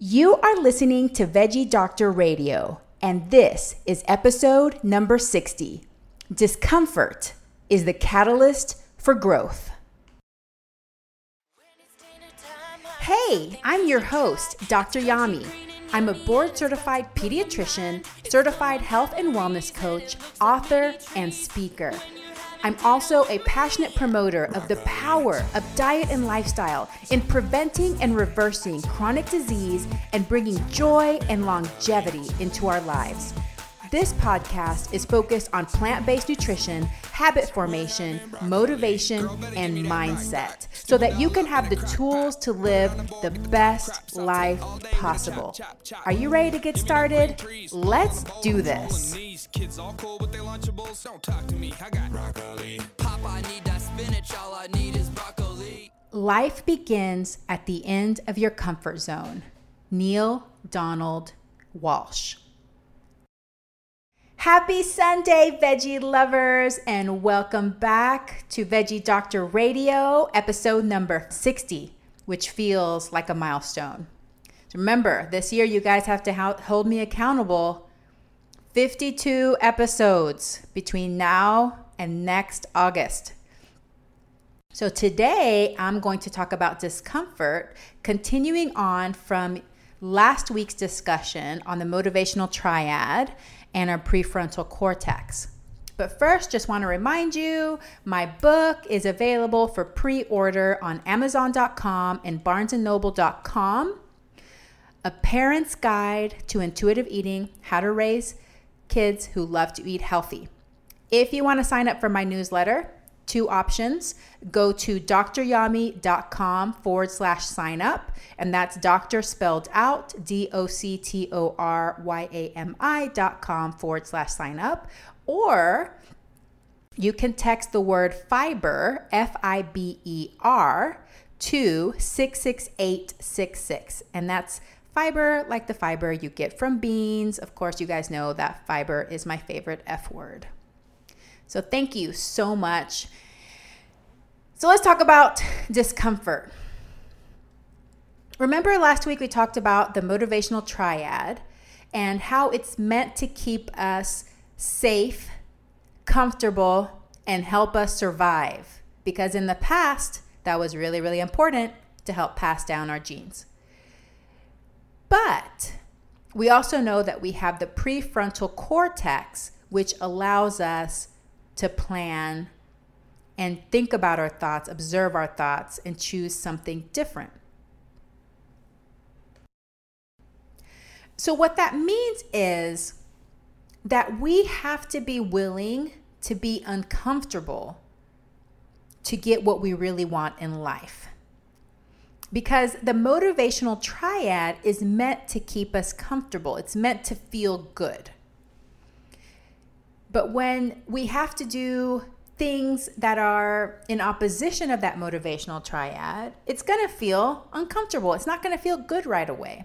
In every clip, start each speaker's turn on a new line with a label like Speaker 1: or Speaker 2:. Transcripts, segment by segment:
Speaker 1: You are listening to Veggie Doctor Radio, and this is episode number 60. Discomfort is the catalyst for growth. Hey, I'm your host, Dr. Yami. I'm a board certified pediatrician, certified health and wellness coach, author, and speaker. I'm also a passionate promoter of the power of diet and lifestyle in preventing and reversing chronic disease and bringing joy and longevity into our lives. This podcast is focused on plant based nutrition, habit formation, motivation, and mindset so that you can have the tools to live the best life possible. Are you ready to get started? Let's do this. Life begins at the end of your comfort zone. Neale Donald Walsch. Happy Sunday, veggie lovers, and welcome back to Veggie Doctor Radio, episode number 60, which feels like a milestone. Remember, this year you guys have to hold me accountable. 52 episodes between now and next August. So today I'm going to talk about discomfort, continuing on from last week's discussion on the motivational triad and our prefrontal cortex. But first, just want to remind you my book is available for pre order on Amazon.com and BarnesandNoble.com. A Parent's Guide to Intuitive Eating How to Raise Kids Who Love to Eat Healthy. If you want to sign up for my newsletter, two options. Go to doctoryami.com forward slash sign up, and that's doctor spelled out, D O C T O R Y A M I dot com forward slash sign up. Or you can text the word fiber, F I B E R, to 66866, and that's fiber like the fiber you get from beans. Of course, you guys know that fiber is my favorite F word. So, thank you so much. So, let's talk about discomfort. Remember last week we talked about the motivational triad and how it's meant to keep us safe, comfortable, and help us survive. Because in the past, that was really, really important to help pass down our genes. But we also know that we have the prefrontal cortex, which allows us to plan and think about our thoughts, observe our thoughts, and choose something different. So, what that means is that we have to be willing to be uncomfortable to get what we really want in life. Because the motivational triad is meant to keep us comfortable, it's meant to feel good. But when we have to do things that are in opposition of that motivational triad, it's going to feel uncomfortable. It's not going to feel good right away.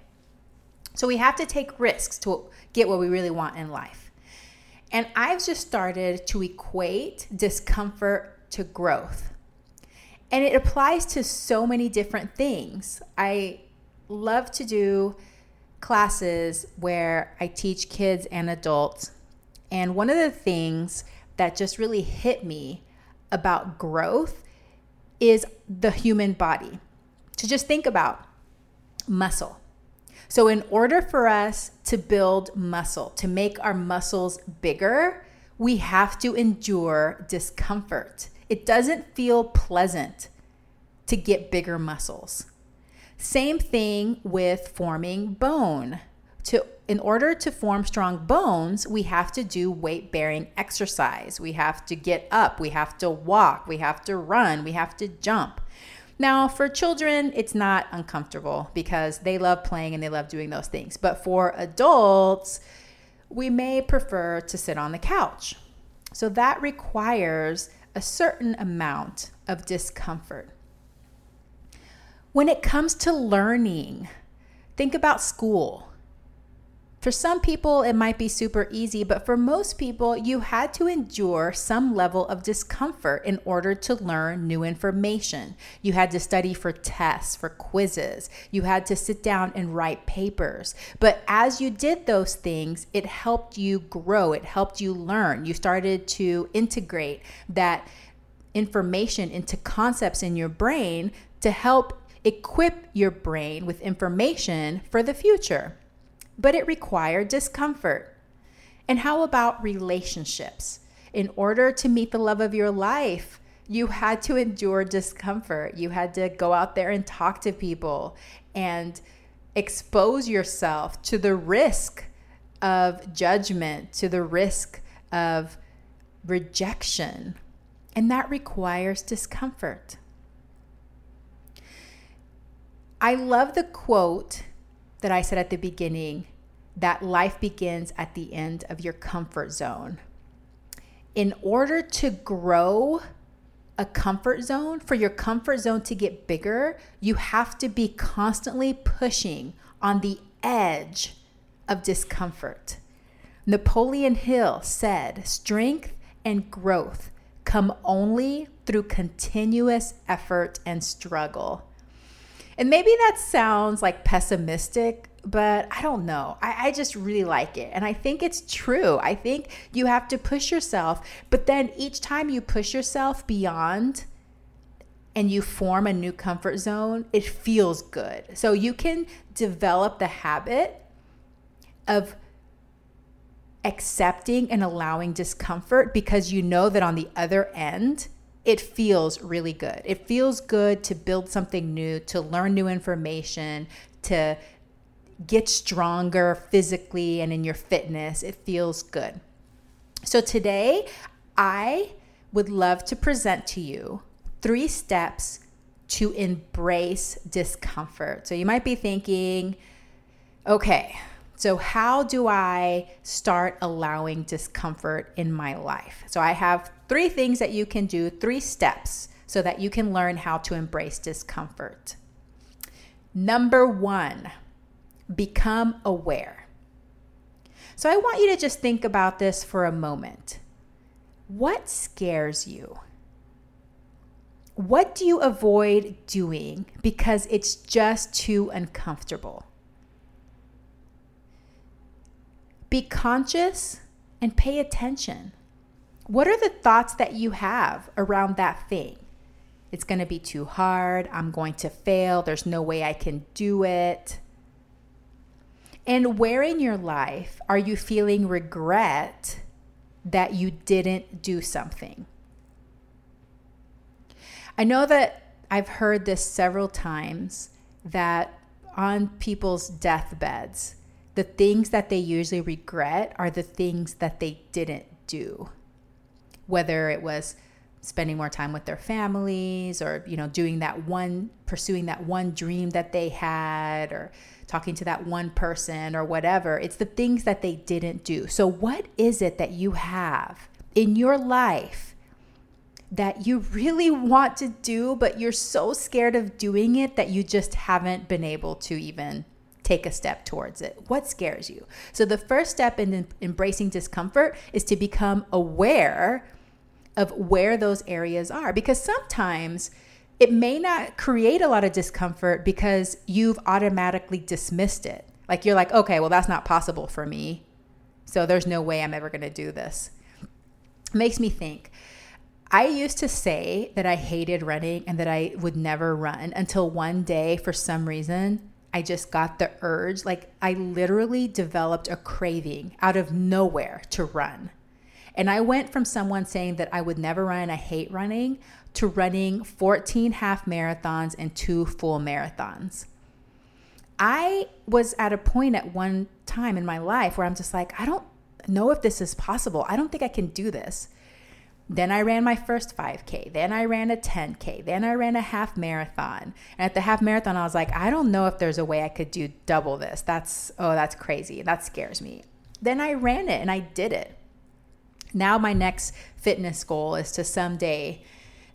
Speaker 1: So we have to take risks to get what we really want in life. And I've just started to equate discomfort to growth. And it applies to so many different things. I love to do classes where I teach kids and adults and one of the things that just really hit me about growth is the human body. To just think about muscle. So, in order for us to build muscle, to make our muscles bigger, we have to endure discomfort. It doesn't feel pleasant to get bigger muscles. Same thing with forming bone. To in order to form strong bones, we have to do weight bearing exercise. We have to get up, we have to walk, we have to run, we have to jump. Now, for children, it's not uncomfortable because they love playing and they love doing those things. But for adults, we may prefer to sit on the couch. So that requires a certain amount of discomfort. When it comes to learning, think about school For some people, it might be super easy, but for most people, you had to endure some level of discomfort in order to learn new information. You had to study for tests, for quizzes. You had to sit down and write papers. But as you did those things, it helped you grow, it helped you learn. You started to integrate that information into concepts in your brain to help equip your brain with information for the future but it required discomfort. And how about relationships? In order to meet the love of your life, you had to endure discomfort. You had to go out there and talk to people and expose yourself to the risk of judgment, to the risk of rejection. And that requires discomfort. I love the quote that I said at the beginning that life begins at the end of your comfort zone. In order to grow a comfort zone, for your comfort zone to get bigger, you have to be constantly pushing on the edge of discomfort. Napoleon Hill said, Strength and growth come only through continuous effort and struggle. And maybe that sounds like pessimistic, but I don't know. I, I, just really like it. And I think it's true. I think you have to push yourself. But then each time you push yourself beyond and you form a new comfort zone, it feels good. So you can develop the habit of accepting and allowing discomfort because you know that on the other end, it feels really good. It feels good to build something new, to learn new information, to get stronger physically and in your fitness. It feels good. So today, I would love to present to you three steps to embrace discomfort. So you might be thinking, okay, so, how do I start allowing discomfort in my life? So, I have three things that you can do, three steps, so that you can learn how to embrace discomfort. Number one, become aware. So, I want you to just think about this for a moment. What scares you? What do you avoid doing because it's just too uncomfortable? Be conscious and pay attention. What are the thoughts that you have around that thing? It's going to be too hard. I'm going to fail. There's no way I can do it. And where in your life are you feeling regret that you didn't do something? I know that I've heard this several times that on people's deathbeds, the things that they usually regret are the things that they didn't do. Whether it was spending more time with their families or you know doing that one pursuing that one dream that they had or talking to that one person or whatever it's the things that they didn't do so what is it that you have in your life that you really want to do but you're so scared of doing it that you just haven't been able to even take a step towards it. What scares you? So, the first step in embracing discomfort is to become aware of where those areas are because sometimes it may not create a lot of discomfort because you've automatically dismissed it. Like you're like, okay, well, that's not possible for me. So, there's no way I'm ever going to do this. makes me think. I used to say that I hated running and that I would never run until one day, for some reason, I just got the urge. Like, I literally developed a craving out of nowhere to run. And I went from someone saying that I would never run, I hate running, to running 14 half marathons and two full marathons. I was at a point at one time in my life where I'm just like, I don't know if this is possible. I don't think I can do this. Then I ran my first 5K. Then I ran a 10K. Then I ran a half marathon. And at the half marathon, I was like, I don't know if there's a way I could do double this. That's, oh, that's crazy. That scares me. Then I ran it and I did it. Now, my next fitness goal is to someday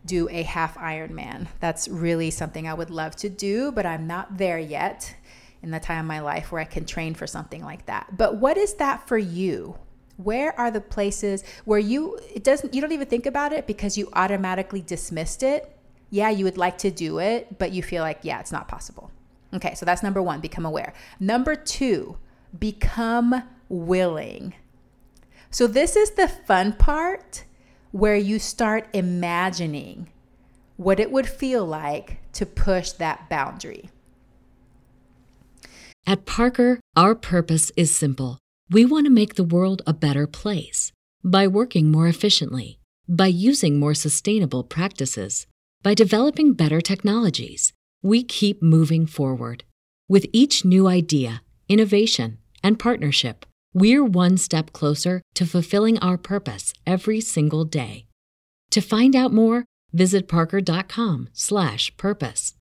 Speaker 1: do a half Ironman. That's really something I would love to do, but I'm not there yet. in the time of my life where I can train for something like that. But what is that for you? Where are the places where you it doesn't you don't even think about it because you automatically dismissed it? Yeah, you would like to do it, but you feel like yeah, it's not possible. Okay, so that's number 1, become aware. Number 2, become willing. So this is the fun part where you start imagining what it would feel like to push that boundary.
Speaker 2: At Parker, our purpose is simple. We want to make the world a better place by working more efficiently, by using more sustainable practices, by developing better technologies. We keep moving forward. With each new idea, innovation, and partnership, we're one step closer to fulfilling our purpose every single day. To find out more, visit parker.com/purpose.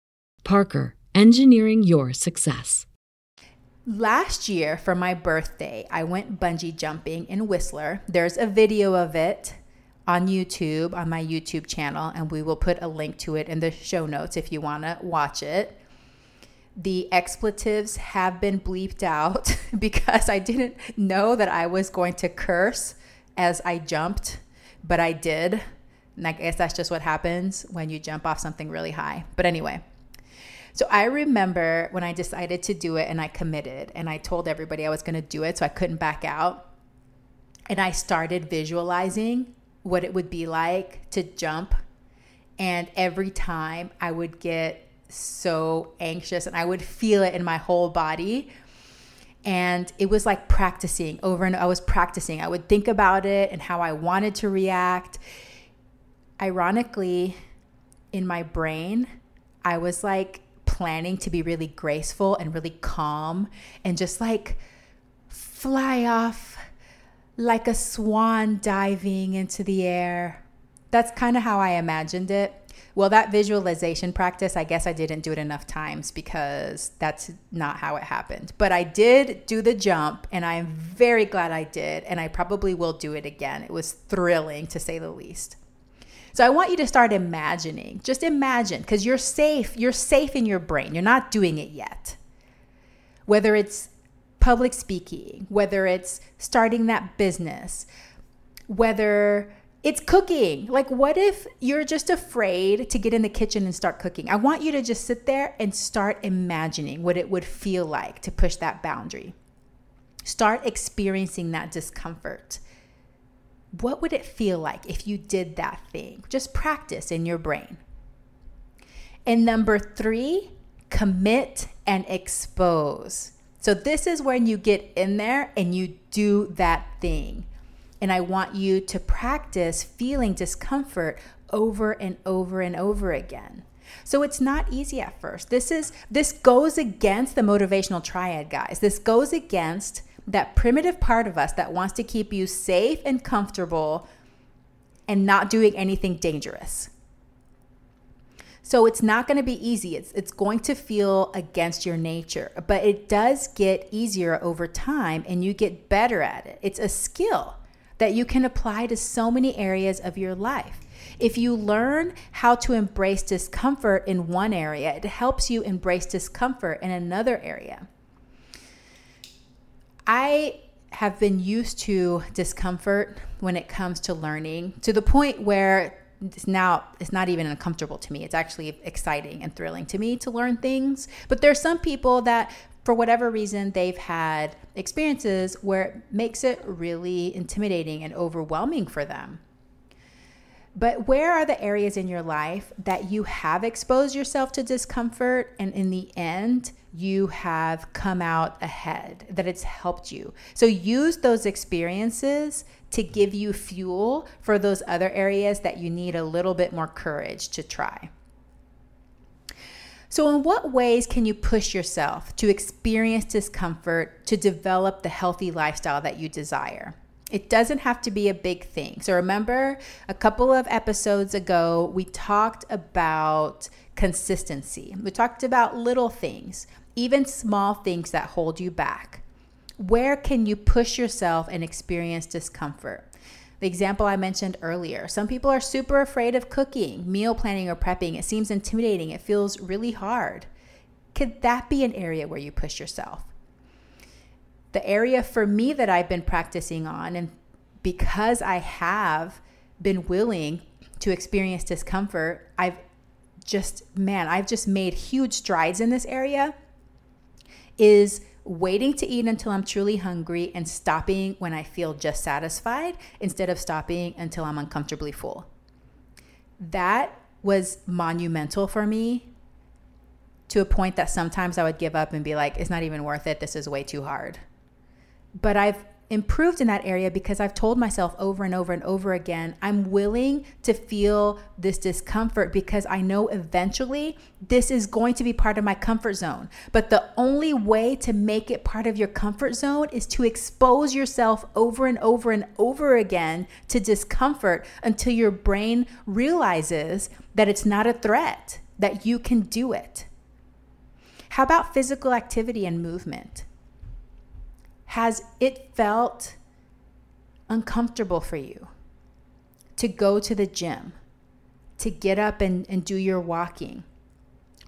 Speaker 2: Parker, engineering your success.
Speaker 1: Last year for my birthday, I went bungee jumping in Whistler. There's a video of it on YouTube, on my YouTube channel, and we will put a link to it in the show notes if you want to watch it. The expletives have been bleeped out because I didn't know that I was going to curse as I jumped, but I did. And I guess that's just what happens when you jump off something really high. But anyway, so I remember when I decided to do it and I committed and I told everybody I was going to do it so I couldn't back out. And I started visualizing what it would be like to jump. And every time I would get so anxious and I would feel it in my whole body. And it was like practicing over and I was practicing. I would think about it and how I wanted to react. Ironically, in my brain, I was like planning to be really graceful and really calm and just like fly off like a swan diving into the air. That's kind of how I imagined it. Well, that visualization practice, I guess I didn't do it enough times because that's not how it happened. But I did do the jump and I'm very glad I did. And I probably will do it again. It was thrilling to say the least. So I want you to start imagining. Just imagine because you're safe. You're safe in your brain. You're not doing it yet. Whether it's public speaking, whether it's starting that business, whether it's cooking. Like, what if you're just afraid to get in the kitchen and start cooking? I want you to just sit there and start imagining what it would feel like to push that boundary. Start experiencing that discomfort what would it feel like if you did that thing? Just practice in your brain. And number three, commit and expose. So, this is when you get in there and you do that thing. And I want you to practice feeling discomfort over and over and over again. So it's not easy at first. This is this goes against the motivational triad, guys. This goes against that primitive part of us that wants to keep you safe and comfortable and not doing anything dangerous. So it's not going to be easy. It's it's going to feel against your nature, but it does get easier over time and you get better at it. It's a skill that you can apply to so many areas of your life. If you learn how to embrace discomfort in one area, it helps you embrace discomfort in another area. I have been used to discomfort when it comes to learning to the point where it's now it's not even uncomfortable to me. It's actually exciting and thrilling to me to learn things. But there's some people that for whatever reason they've had experiences where it makes it really intimidating and overwhelming for them. But where are the areas in your life that you have exposed yourself to discomfort and in the end you have come out ahead, that it's helped you. So use those experiences to give you fuel for those other areas that you need a little bit more courage to try. So, in what ways can you push yourself to experience discomfort to develop the healthy lifestyle that you desire? It doesn't have to be a big thing. So, remember a couple of episodes ago, we talked about consistency. We talked about little things, even small things that hold you back. Where can you push yourself and experience discomfort? The example I mentioned earlier some people are super afraid of cooking, meal planning, or prepping. It seems intimidating, it feels really hard. could that be an area where you push yourself? The area for me that I've been practicing on, and because I have been willing to experience discomfort, I've just, man, I've just made huge strides in this area, is waiting to eat until I'm truly hungry and stopping when I feel just satisfied instead of stopping until I'm uncomfortably full. That was monumental for me to a point that sometimes I would give up and be like, it's not even worth it. This is way too hard. But I've improved in that area because I've told myself over and over and over again, I'm willing to feel this discomfort because I know eventually this is going to be part of my comfort zone. But the only way to make it part of your comfort zone is to expose yourself over and over and over again to discomfort until your brain realizes that it's not a threat, that you can do it. How about physical activity and movement? Has it felt uncomfortable for you to go to the gym, to get up and, and do your walking,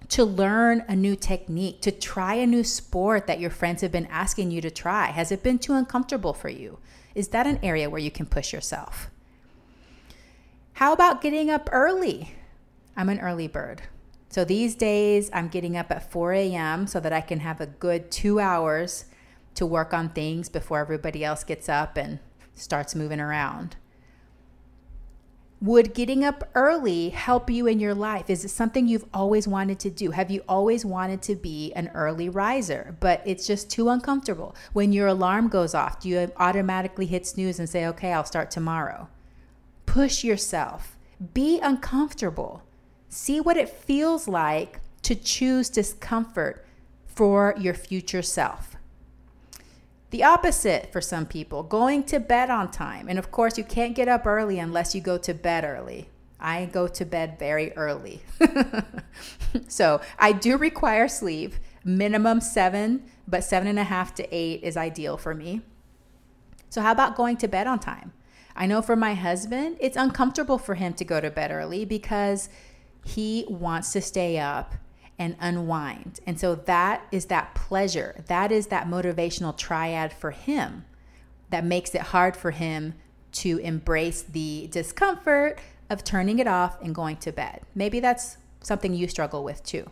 Speaker 1: to learn a new technique, to try a new sport that your friends have been asking you to try? Has it been too uncomfortable for you? Is that an area where you can push yourself? How about getting up early? I'm an early bird. So these days, I'm getting up at 4 a.m. so that I can have a good two hours to work on things before everybody else gets up and starts moving around. Would getting up early help you in your life? Is it something you've always wanted to do? Have you always wanted to be an early riser, but it's just too uncomfortable? When your alarm goes off, do you automatically hit snooze and say, okay, I'll start tomorrow? Push yourself, be uncomfortable, see what it feels like to choose discomfort for your future self. The opposite for some people, going to bed on time. And of course, you can't get up early unless you go to bed early. I go to bed very early. so I do require sleep, minimum seven, but seven and a half to eight is ideal for me. So, how about going to bed on time? I know for my husband, it's uncomfortable for him to go to bed early because he wants to stay up and unwind. And so that is that pleasure. That is that motivational triad for him that makes it hard for him to embrace the discomfort of turning it off and going to bed. Maybe that's something you struggle with too.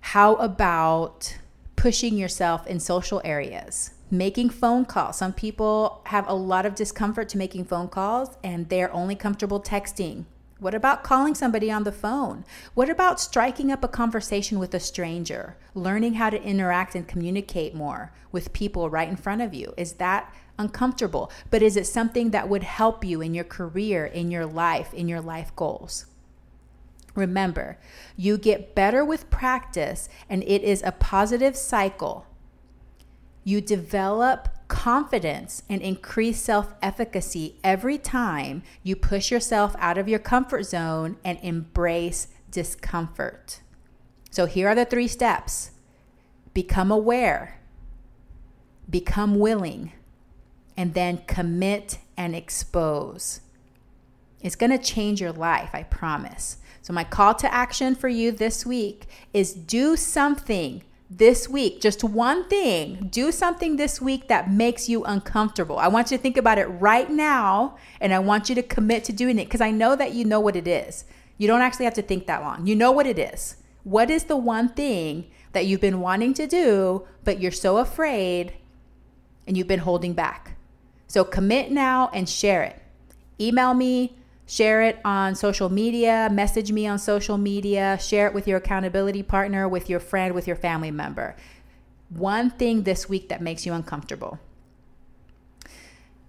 Speaker 1: How about pushing yourself in social areas? Making phone calls. Some people have a lot of discomfort to making phone calls and they're only comfortable texting what about calling somebody on the phone? What about striking up a conversation with a stranger? Learning how to interact and communicate more with people right in front of you? Is that uncomfortable? But is it something that would help you in your career, in your life, in your life goals? Remember, you get better with practice, and it is a positive cycle. You develop confidence and increase self efficacy every time you push yourself out of your comfort zone and embrace discomfort. So, here are the three steps become aware, become willing, and then commit and expose. It's going to change your life, I promise. So, my call to action for you this week is do something this week, just one thing, do something this week that makes you uncomfortable. I want you to think about it right now and I want you to commit to doing it because I know that you know what it is. You don't actually have to think that long. You know what it is. What is the one thing that you've been wanting to do, but you're so afraid and you've been holding back? So commit now and share it. Email me Share it on social media, message me on social media, share it with your accountability partner, with your friend, with your family member. One thing this week that makes you uncomfortable.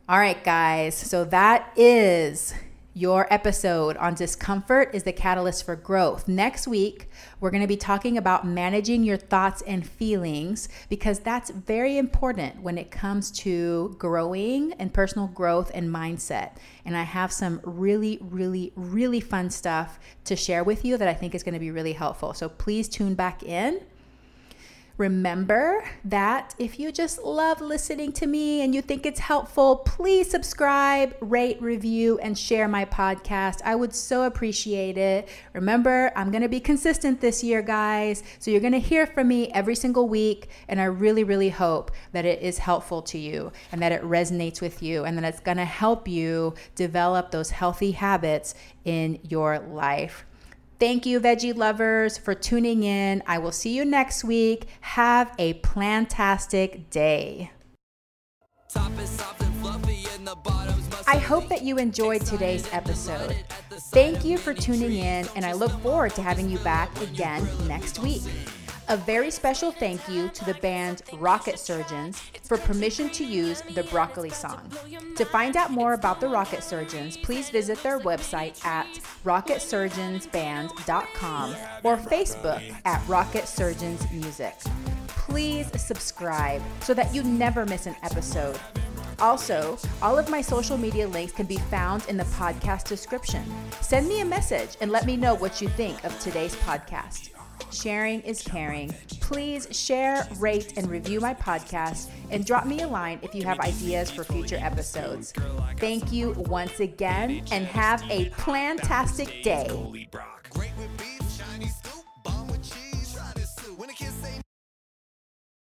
Speaker 1: All right, guys. So that is your episode on discomfort is the catalyst for growth. Next week, we're going to be talking about managing your thoughts and feelings because that's very important when it comes to growing and personal growth and mindset. And I have some really, really, really fun stuff to share with you that I think is going to be really helpful. So please tune back in. Remember that if you just love listening to me and you think it's helpful, please subscribe, rate, review, and share my podcast. I would so appreciate it. Remember, I'm going to be consistent this year, guys. So you're going to hear from me every single week. And I really, really hope that it is helpful to you and that it resonates with you and that it's going to help you develop those healthy habits in your life. Thank you, veggie lovers, for tuning in. I will see you next week. Have a plantastic day. I hope that you enjoyed today's episode. Thank you for tuning in, and I look forward to having you back again next week. A very special thank you to the band Rocket Surgeons for permission to use the Broccoli song. To find out more about the Rocket Surgeons, please visit their website at rocketsurgeonsband.com or Facebook at Rocket Surgeons Music. Please subscribe so that you never miss an episode. Also, all of my social media links can be found in the podcast description. Send me a message and let me know what you think of today's podcast. Sharing is caring. Please share, rate, and review my podcast and drop me a line if you have ideas for future episodes. Thank you once again and have a plantastic day.